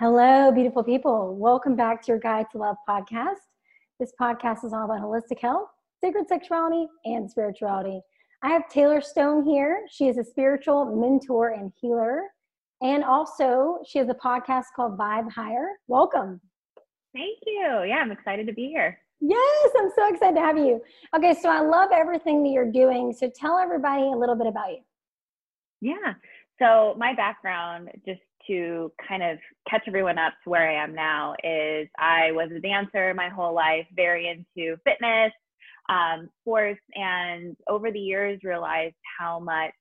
Hello, beautiful people. Welcome back to your Guide to Love podcast. This podcast is all about holistic health, sacred sexuality, and spirituality. I have Taylor Stone here. She is a spiritual mentor and healer. And also, she has a podcast called Vibe Higher. Welcome. Thank you. Yeah, I'm excited to be here. Yes, I'm so excited to have you. Okay, so I love everything that you're doing. So tell everybody a little bit about you. Yeah. So my background, just to kind of catch everyone up to where I am now, is I was a dancer my whole life, very into fitness, um, sports, and over the years realized how much,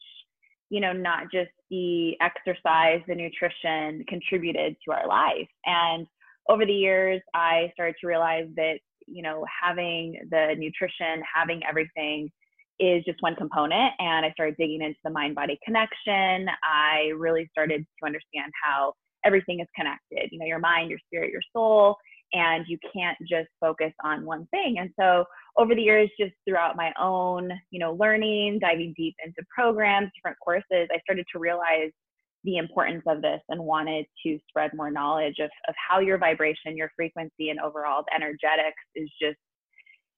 you know, not just the exercise, the nutrition contributed to our life. And over the years, I started to realize that, you know, having the nutrition, having everything is just one component. And I started digging into the mind body connection. I really started to understand how everything is connected, you know, your mind, your spirit, your soul, and you can't just focus on one thing. And so over the years, just throughout my own, you know, learning, diving deep into programs, different courses, I started to realize the importance of this and wanted to spread more knowledge of, of how your vibration, your frequency, and overall the energetics is just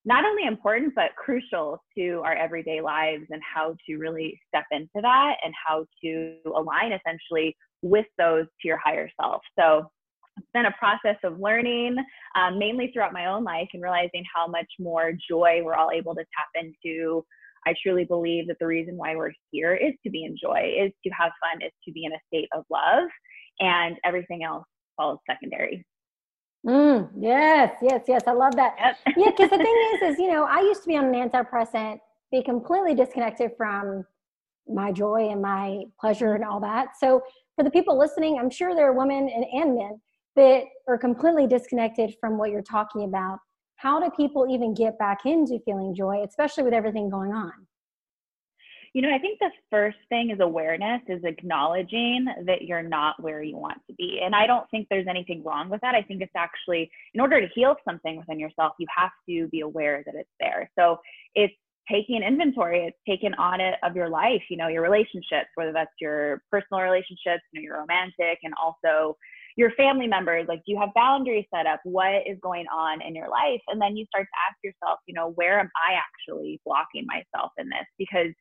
not only important but crucial to our everyday lives and how to really step into that and how to align essentially with those to your higher self. So it's been a process of learning um, mainly throughout my own life and realizing how much more joy we're all able to tap into. I truly believe that the reason why we're here is to be in joy is to have fun is to be in a state of love and everything else falls secondary Mm, yes, yes, yes. I love that. Yep. yeah, because the thing is, is you know, I used to be on an antidepressant, be completely disconnected from my joy and my pleasure and all that. So for the people listening, I'm sure there are women and, and men that are completely disconnected from what you're talking about. How do people even get back into feeling joy, especially with everything going on? You know, I think the first thing is awareness, is acknowledging that you're not where you want to be. And I don't think there's anything wrong with that. I think it's actually, in order to heal something within yourself, you have to be aware that it's there. So it's taking inventory, it's taking audit of your life, you know, your relationships, whether that's your personal relationships, you know, your romantic, and also your family members like do you have boundaries set up what is going on in your life and then you start to ask yourself you know where am i actually blocking myself in this because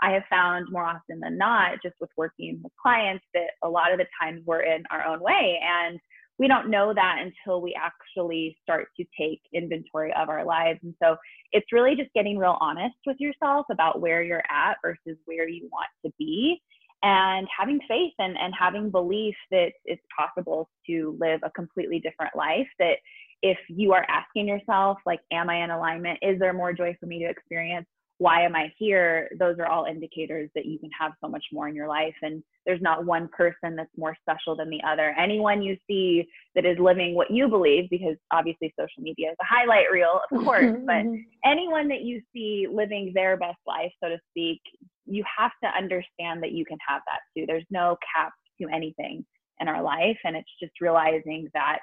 I have found more often than not, just with working with clients, that a lot of the times we're in our own way. And we don't know that until we actually start to take inventory of our lives. And so it's really just getting real honest with yourself about where you're at versus where you want to be and having faith and, and having belief that it's possible to live a completely different life that if you are asking yourself like am i in alignment is there more joy for me to experience why am I here? Those are all indicators that you can have so much more in your life. And there's not one person that's more special than the other. Anyone you see that is living what you believe, because obviously social media is a highlight reel, of course, but mm-hmm. anyone that you see living their best life, so to speak, you have to understand that you can have that too. There's no cap to anything in our life. And it's just realizing that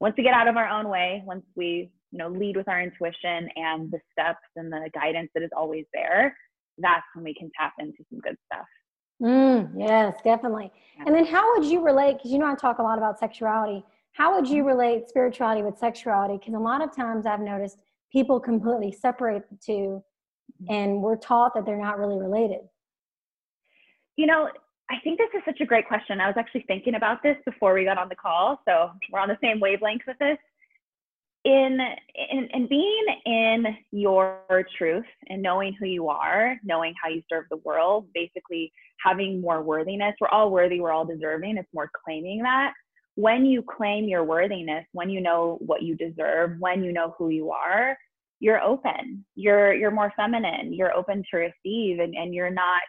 once we get out of our own way, once we you know lead with our intuition and the steps and the guidance that is always there that's when we can tap into some good stuff mm, yes definitely yeah. and then how would you relate because you know i talk a lot about sexuality how would you relate spirituality with sexuality because a lot of times i've noticed people completely separate the 2 mm-hmm. and we're taught that they're not really related you know I think this is such a great question. I was actually thinking about this before we got on the call, so we're on the same wavelength with this in, in in being in your truth and knowing who you are, knowing how you serve the world, basically having more worthiness. We're all worthy, we're all deserving. It's more claiming that. When you claim your worthiness, when you know what you deserve, when you know who you are, you're open. You're you're more feminine. You're open to receive and, and you're not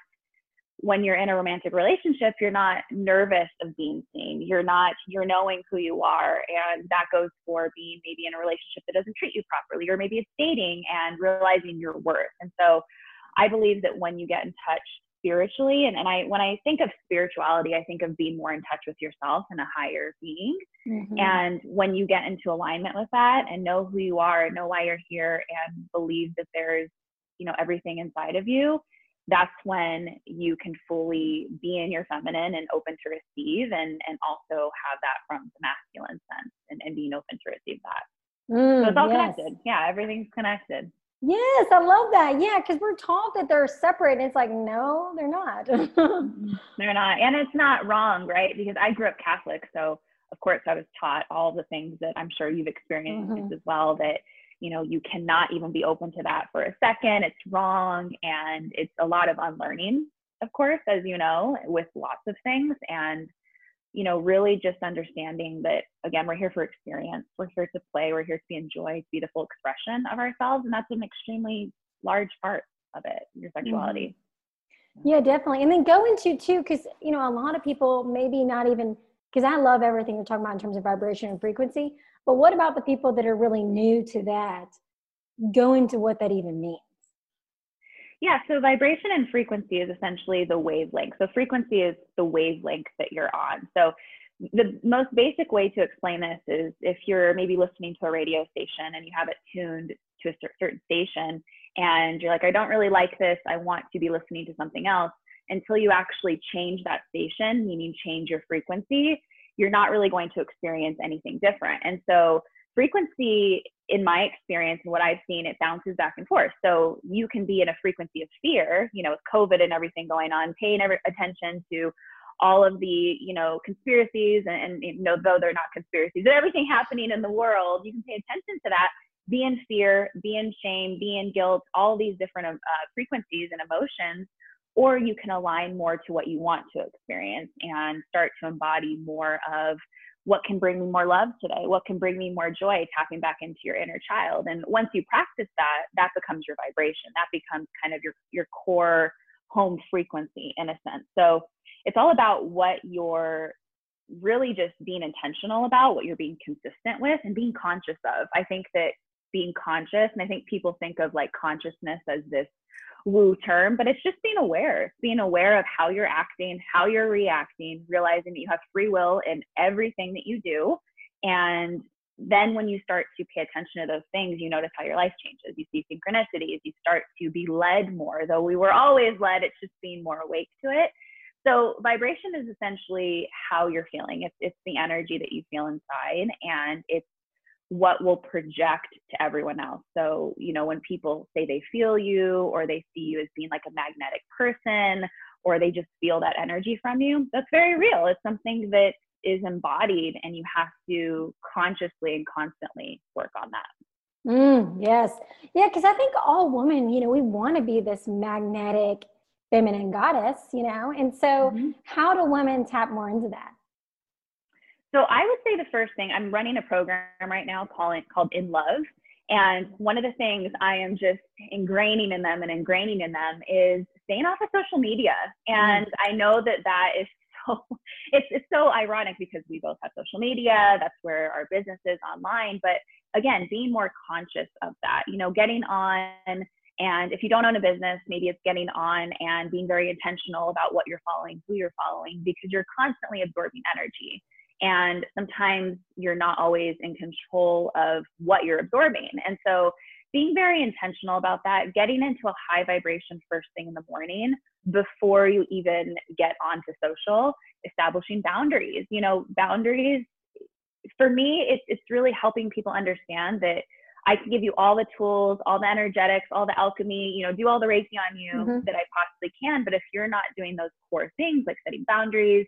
when you're in a romantic relationship, you're not nervous of being seen. You're not, you're knowing who you are. And that goes for being maybe in a relationship that doesn't treat you properly, or maybe it's dating and realizing your worth. And so I believe that when you get in touch spiritually, and, and I, when I think of spirituality, I think of being more in touch with yourself and a higher being. Mm-hmm. And when you get into alignment with that and know who you are, know why you're here, and believe that there's, you know, everything inside of you, that's when you can fully be in your feminine and open to receive and and also have that from the masculine sense and, and being open to receive that. Mm, so it's all yes. connected. Yeah everything's connected. Yes i love that. Yeah because we're taught that they're separate and it's like no they're not. Mm-hmm. they're not. And it's not wrong right? Because i grew up catholic so of course i was taught all the things that i'm sure you've experienced mm-hmm. as well that you know you cannot even be open to that for a second. It's wrong and it's a lot of unlearning of course as you know with lots of things and you know really just understanding that again we're here for experience. We're here to play. We're here to enjoy to be the full expression of ourselves and that's an extremely large part of it your sexuality. Mm-hmm. yeah definitely. And then go into too because you know a lot of people maybe not even because i love everything you're talking about in terms of vibration and frequency but what about the people that are really new to that? Go into what that even means. Yeah, so vibration and frequency is essentially the wavelength. So frequency is the wavelength that you're on. So the most basic way to explain this is if you're maybe listening to a radio station and you have it tuned to a certain station and you're like, I don't really like this, I want to be listening to something else, until you actually change that station, meaning change your frequency, you're not really going to experience anything different. And so frequency in my experience and what I've seen, it bounces back and forth. So you can be in a frequency of fear, you know, with COVID and everything going on, paying every, attention to all of the, you know, conspiracies and, and, you know, though they're not conspiracies, but everything happening in the world, you can pay attention to that, be in fear, be in shame, be in guilt, all these different uh, frequencies and emotions or you can align more to what you want to experience and start to embody more of what can bring me more love today what can bring me more joy tapping back into your inner child. And once you practice that that becomes your vibration. That becomes kind of your your core home frequency in a sense. So it's all about what you're really just being intentional about what you're being consistent with and being conscious of. I think that being conscious and i think people think of like consciousness as this woo term, but it's just being aware, being aware of how you're acting, how you're reacting, realizing that you have free will in everything that you do. And then when you start to pay attention to those things, you notice how your life changes. You see synchronicities, you start to be led more, though we were always led, it's just being more awake to it. So vibration is essentially how you're feeling. It's it's the energy that you feel inside and it's what will project to everyone else. So, you know, when people say they feel you or they see you as being like a magnetic person or they just feel that energy from you, that's very real. It's something that is embodied and you have to consciously and constantly work on that. Mm, yes. Yeah, because I think all women, you know, we want to be this magnetic feminine goddess, you know, and so mm-hmm. how do women tap more into that? So I would say the first thing, I'm running a program right now called, called In Love. And one of the things I am just ingraining in them and ingraining in them is staying off of social media. And. I know that that is so, it's, it's so ironic because we both have social media. That's where our business is online. But again, being more conscious of that, you know, getting on and if you don't own a business, maybe it's getting on and being very intentional about what you're following, who you're following, because you're constantly absorbing energy. And sometimes you're not always in control of what you're absorbing. And so being very intentional about that, getting into a high vibration first thing in the morning before you even get onto social, establishing boundaries. You know, boundaries for me, it's, it's really helping people understand that I can give you all the tools, all the energetics, all the alchemy, you know, do all the Reiki on you mm-hmm. that I possibly can. But if you're not doing those core things like setting boundaries,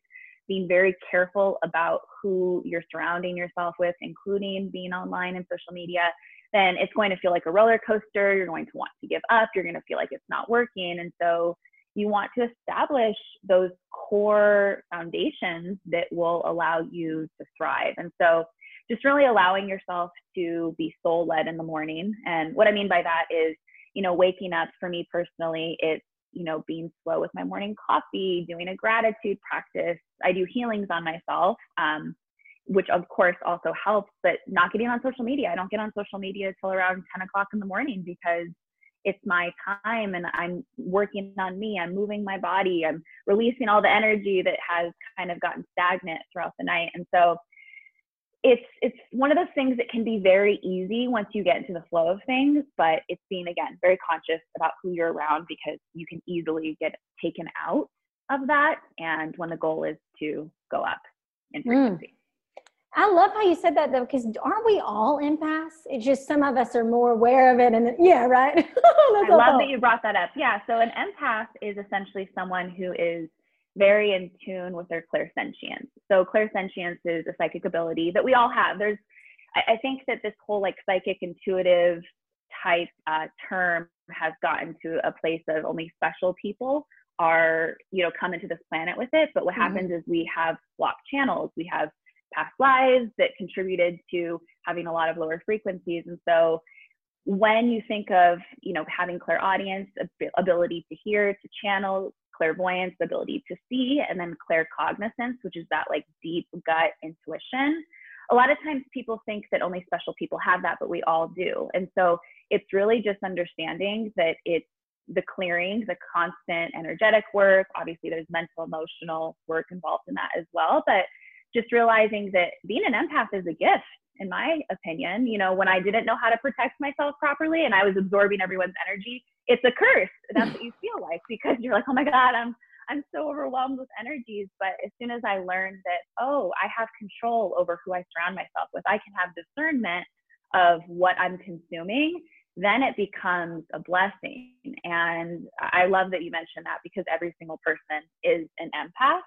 being very careful about who you're surrounding yourself with, including being online and social media, then it's going to feel like a roller coaster. You're going to want to give up. You're going to feel like it's not working. And so you want to establish those core foundations that will allow you to thrive. And so just really allowing yourself to be soul led in the morning. And what I mean by that is, you know, waking up for me personally, it's you know, being slow with my morning coffee, doing a gratitude practice. I do healings on myself, um, which of course also helps, but not getting on social media. I don't get on social media till around 10 o'clock in the morning because it's my time and I'm working on me. I'm moving my body. I'm releasing all the energy that has kind of gotten stagnant throughout the night. And so it's it's one of those things that can be very easy once you get into the flow of things but it's being again very conscious about who you're around because you can easily get taken out of that and when the goal is to go up in hmm. frequency mm. I love how you said that though, because aren't we all empaths? It's just some of us are more aware of it, and yeah, right. I love that you brought that up. Yeah, so an empath is essentially someone who is very in tune with their clairsentience. So clairsentience is a psychic ability that we all have. There's, I, I think that this whole like psychic intuitive type uh, term has gotten to a place of only special people are, you know, come into this planet with it. But what mm-hmm. happens is we have blocked channels. We have past lives that contributed to having a lot of lower frequencies. And so when you think of, you know, having clairaudience, ability to hear, to channel, clairvoyance, the ability to see, and then claircognizance, which is that like deep gut intuition. A lot of times people think that only special people have that, but we all do. And so it's really just understanding that it's the clearing, the constant energetic work. Obviously, there's mental, emotional work involved in that as well. But just realizing that being an empath is a gift in my opinion you know when i didn't know how to protect myself properly and i was absorbing everyone's energy it's a curse that's what you feel like because you're like oh my god i'm i'm so overwhelmed with energies but as soon as i learned that oh i have control over who i surround myself with i can have discernment of what i'm consuming then it becomes a blessing and i love that you mentioned that because every single person is an empath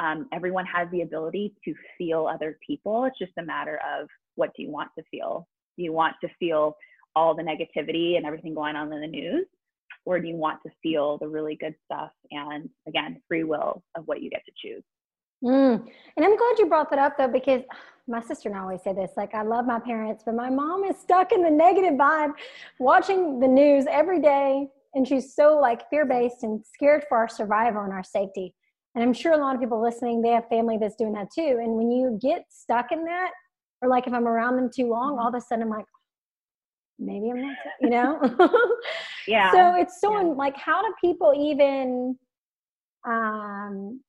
um, everyone has the ability to feel other people. It's just a matter of what do you want to feel? Do you want to feel all the negativity and everything going on in the news? Or do you want to feel the really good stuff and, again, free will of what you get to choose? Mm. And I'm glad you brought that up though, because my sister and I always say this like, I love my parents, but my mom is stuck in the negative vibe watching the news every day. And she's so like fear based and scared for our survival and our safety. And I'm sure a lot of people listening, they have family that's doing that too. And when you get stuck in that, or like if I'm around them too long, all of a sudden I'm like, maybe I'm not, you know? yeah. So it's so yeah. like, how do people even, um,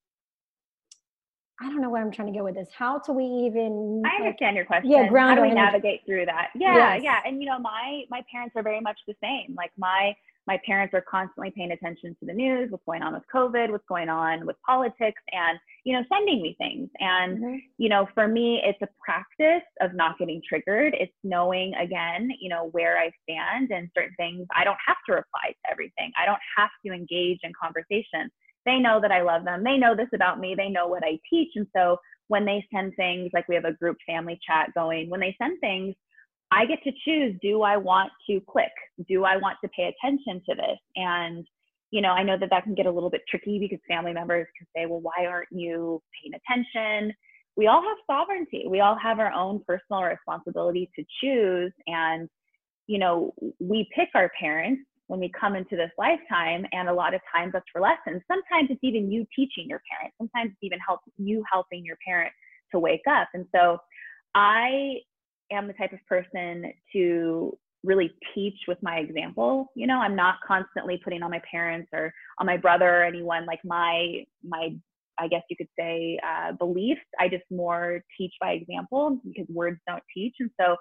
I don't know where I'm trying to go with this. How do we even? I understand like, your question. Yeah, ground. How do we navigate through that? Yeah, yes. yeah. And you know, my my parents are very much the same. Like my my parents are constantly paying attention to the news, what's going on with COVID, what's going on with politics, and you know, sending me things. And mm-hmm. you know, for me, it's a practice of not getting triggered. It's knowing again, you know, where I stand and certain things. I don't have to reply to everything. I don't have to engage in conversation. They know that I love them. They know this about me. They know what I teach, and so when they send things, like we have a group family chat going, when they send things, I get to choose do I want to click? Do I want to pay attention to this? And, you know, I know that that can get a little bit tricky because family members can say, well, why aren't you paying attention? We all have sovereignty. We all have our own personal responsibility to choose. And, you know, we pick our parents when we come into this lifetime and a lot of times that's for lessons sometimes it's even you teaching your parents sometimes it's even help you helping your parent to wake up and so i am the type of person to really teach with my example you know? I'm not constantly putting on my parents or on my brother or anyone like my my i guess you could say uh, beliefs. I just more teach by example because words don't teach. And so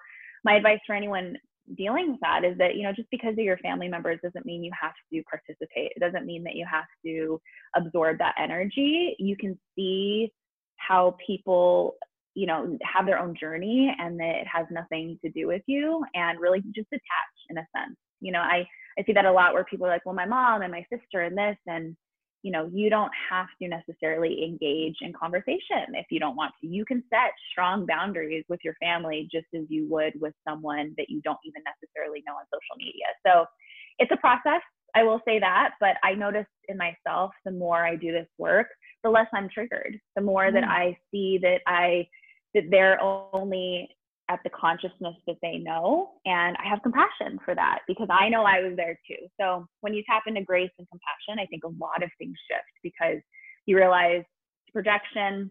my advice for anyone dealing with that is that you know just because they're your family members doesn't mean you have to participate. It doesn't mean that you have to absorb that energy. You can see how people you know have their own journey and that it has nothing to do with you and really just attach in a sense. You know i i see that a lot where people are like well my mom and my sister and this and you know you don't have to necessarily engage in conversation if you don't want to. You can set strong boundaries with your family just as you would with someone that you don't even necessarily know on social media. So it's a process i will say that but i notice in myself the more i do this work the less i'm triggered. The more mm. that i see that i that they're only at the consciousness that they know. And I have compassion for that because I know I was there too. So when you tap into grace and compassion, I think a lot of things shift because you realize projection,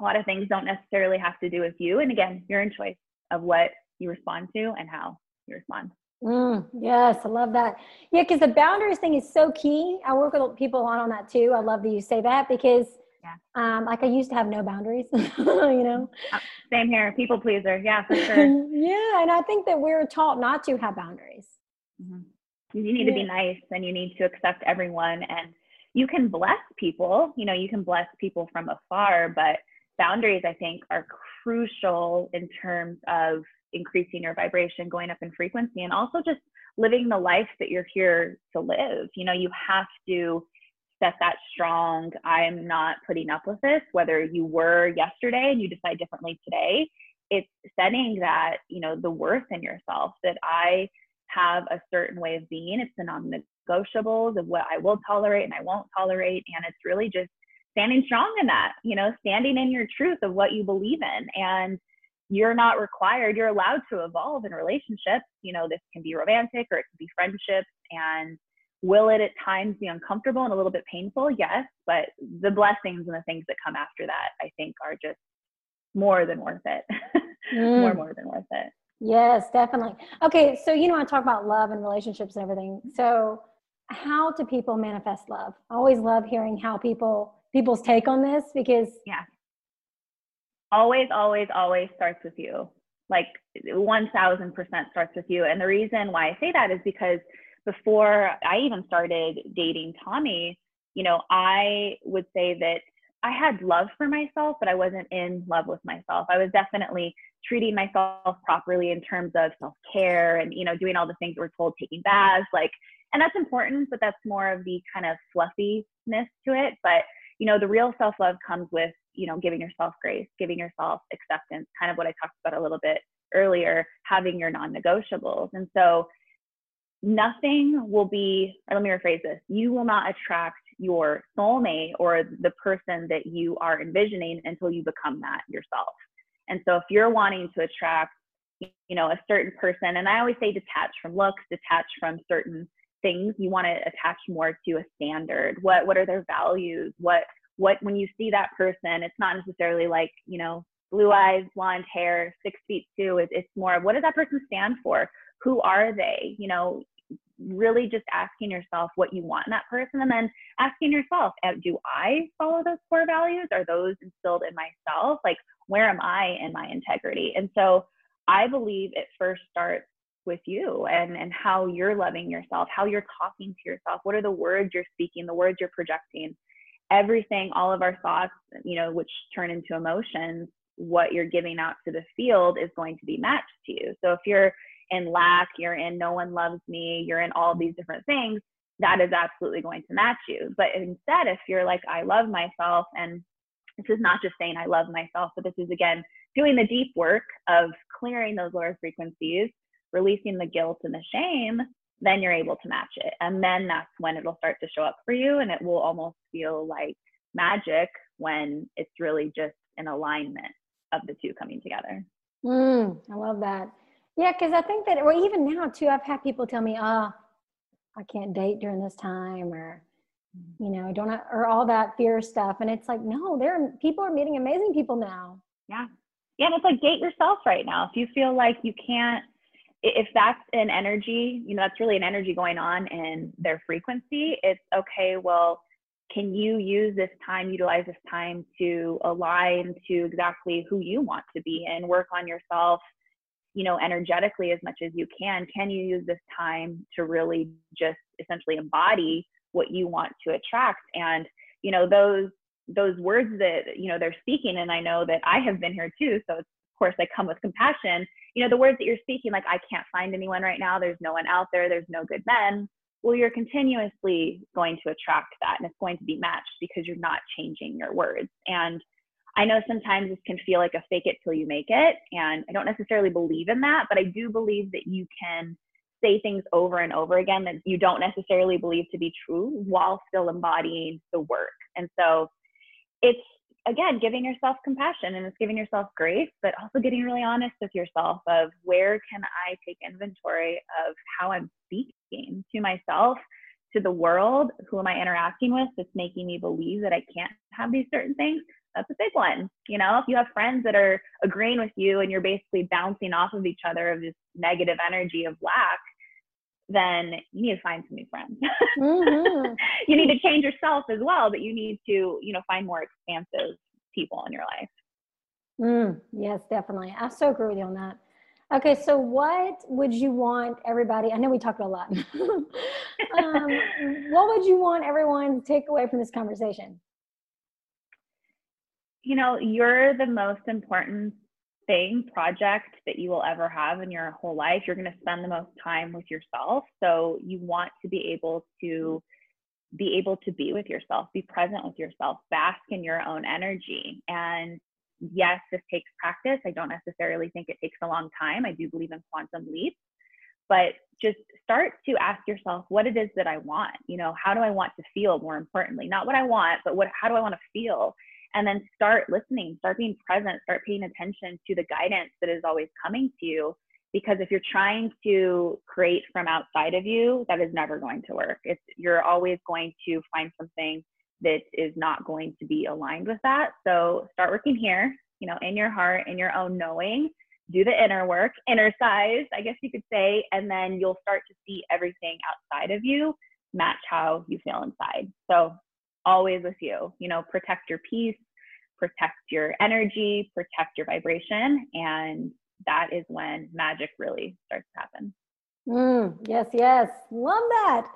a lot of things don't necessarily have to do with you. And again, you're in choice of what you respond to and how you respond. Mm, yes, I love that. Yeah, because the boundaries thing is so key. I work with people on on that too. I love that you say that because Yeah. Um, like I used to have no boundaries, you know. Uh, same here, people pleaser. Yeah, for sure. yeah, and I think that we're taught not to have boundaries. Mm-hmm. You need yeah. to be nice, and you need to accept everyone, and you can bless people. You know, you can bless people from afar, but boundaries, I think, are crucial in terms of increasing your vibration, going up in frequency, and also just living the life that you're here to live. You know, you have to set that strong, I'm not putting up with this, whether you were yesterday and you decide differently today. It's setting that, you know, the worth in yourself that I have a certain way of being. It's the non negotiables of what I will tolerate and I won't tolerate. And it's really just standing strong in that, you know, standing in your truth of what you believe in. And you're not required, you're allowed to evolve in relationships. You know, this can be romantic or it can be friendships. And will it at times be uncomfortable and a little bit painful? Yes. But the blessings and the things that come after that, I think, are just more than worth it. mm. more, more than worth it. Yes, definitely. Okay, so you know, I talk about love and relationships and everything. So, how do people manifest love? I always love hearing how people people's take on this because yeah, always, always, always starts with you. Like one thousand percent starts with you. And the reason why I say that is because before I even started dating Tommy, you know, I would say that I had love for myself, but I wasn't in love with myself. I was definitely treating myself properly in terms of self care and, you know, doing all the things we're told, taking baths, like, and that's important, but that's more of the kind of fluffiness to it. But, you know, the real self love comes with, you know, giving yourself grace, giving yourself acceptance, kind of what I talked about a little bit earlier, having your non negotiables. And so, nothing will be, let me rephrase this, you will not attract your soulmate or the person that you are envisioning until you become that yourself. And so if you're wanting to attract, you know, a certain person, and I always say detach from looks, detach from certain things, you want to attach more to a standard. What what are their values? What what when you see that person, it's not necessarily like, you know, blue eyes, blonde hair, six feet two. It's more of what does that person stand for? Who are they? You know, really just asking yourself what you want in that person and then asking yourself uh, do i follow those core values? Are those instilled in myself? Like where am i in my integrity? And so i believe it first starts with you and and how you're loving yourself how you're talking to yourself what are the words you're speaking the words you're projecting. Everything all of our thoughts you know which turn into emotions what you're giving out to the field is going to be matched to you. So if you're in lack, you're in no one loves me, you're in all these different things, that is absolutely going to match you. But instead, if you're like, I love myself, and this is not just saying I love myself, but this is again doing the deep work of clearing those lower frequencies, releasing the guilt and the shame, then you're able to match it. And then that's when it'll start to show up for you, and it will almost feel like magic when it's really just an alignment of the two coming together. Mm, I love that. Yeah, because I think that, or even now too, I've had people tell me, "Ah, oh, I can't date during this time," or you know, don't, I, or all that fear stuff. And it's like, no, there are people are meeting amazing people now. Yeah, yeah, and it's like date yourself right now. If you feel like you can't, if that's an energy, you know, that's really an energy going on in their frequency. It's okay. Well, can you use this time, utilize this time to align to exactly who you want to be and work on yourself you know, energetically as much as you can, can you use this time to really just essentially embody what you want to attract? And, you know, those those words that, you know, they're speaking, and I know that I have been here too, so of course they come with compassion. You know, the words that you're speaking, like I can't find anyone right now, there's no one out there, there's no good men. Well, you're continuously going to attract that and it's going to be matched because you're not changing your words. And I know sometimes this can feel like a fake it till you make it. And I don't necessarily believe in that, but I do believe that you can say things over and over again that you don't necessarily believe to be true while still embodying the work. And so it's, again, giving yourself compassion and it's giving yourself grace, but also getting really honest with yourself of where can I take inventory of how I'm speaking to myself, to the world, who am I interacting with that's making me believe that I can't have these certain things that's a big one. You know, if you have friends that are agreeing with you and you're basically bouncing off of each other of this negative energy of lack, then you need to find some new friends. Mm-hmm. you need to change yourself as well, but you need to, you know, find more expansive people in your life. Mm, yes, definitely. I so agree with you on that. Okay, so what would you want everybody? I know we talked a lot. um, what would you want everyone to take away from this conversation? You know, you're the most important thing, project that you will ever have in your whole life. You're going to spend the most time with yourself. So you want to be able to be able to be with yourself, be present with yourself, bask in your own energy. And yes, this takes practice. I don't necessarily think it takes a long time. I do believe in quantum leaps, but just start to ask yourself what it is that I want. You know, how do I want to feel more importantly? Not what I want, but what how do I want to feel? And then start listening, start being present, start paying attention to the guidance that is always coming to you. Because if you're trying to create from outside of you, that is never going to work. You're always going to find something that is not going to be aligned with that. So start working here, you know, in your heart, in your own knowing. Do the inner work, inner size, I guess you could say, and then you'll start to see everything outside of you match how you feel inside. So always with you. You know, protect your peace, protect your energy, protect your vibration. And that is when magic really starts to happen. Mm, yes, yes. Love that.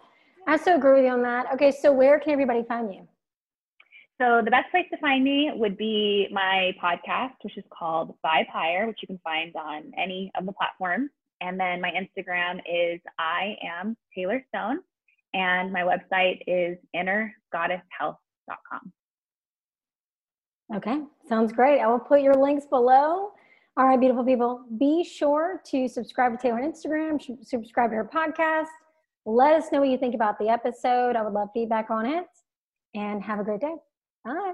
I so agree with you on that. Okay, so where can everybody find you? So the best place to find me would be my podcast, which is called Vibe Higher, which you can find on any of the platforms. And then my Instagram is I am Taylor Stone and my website is innergoddesshealth.com. Okay, sounds great. I will put your links below. All right, beautiful people, be sure to subscribe to Taylor on Instagram, subscribe to her podcast. Let us know what you think about the episode. I would love feedback on it. And have a great day. Bye.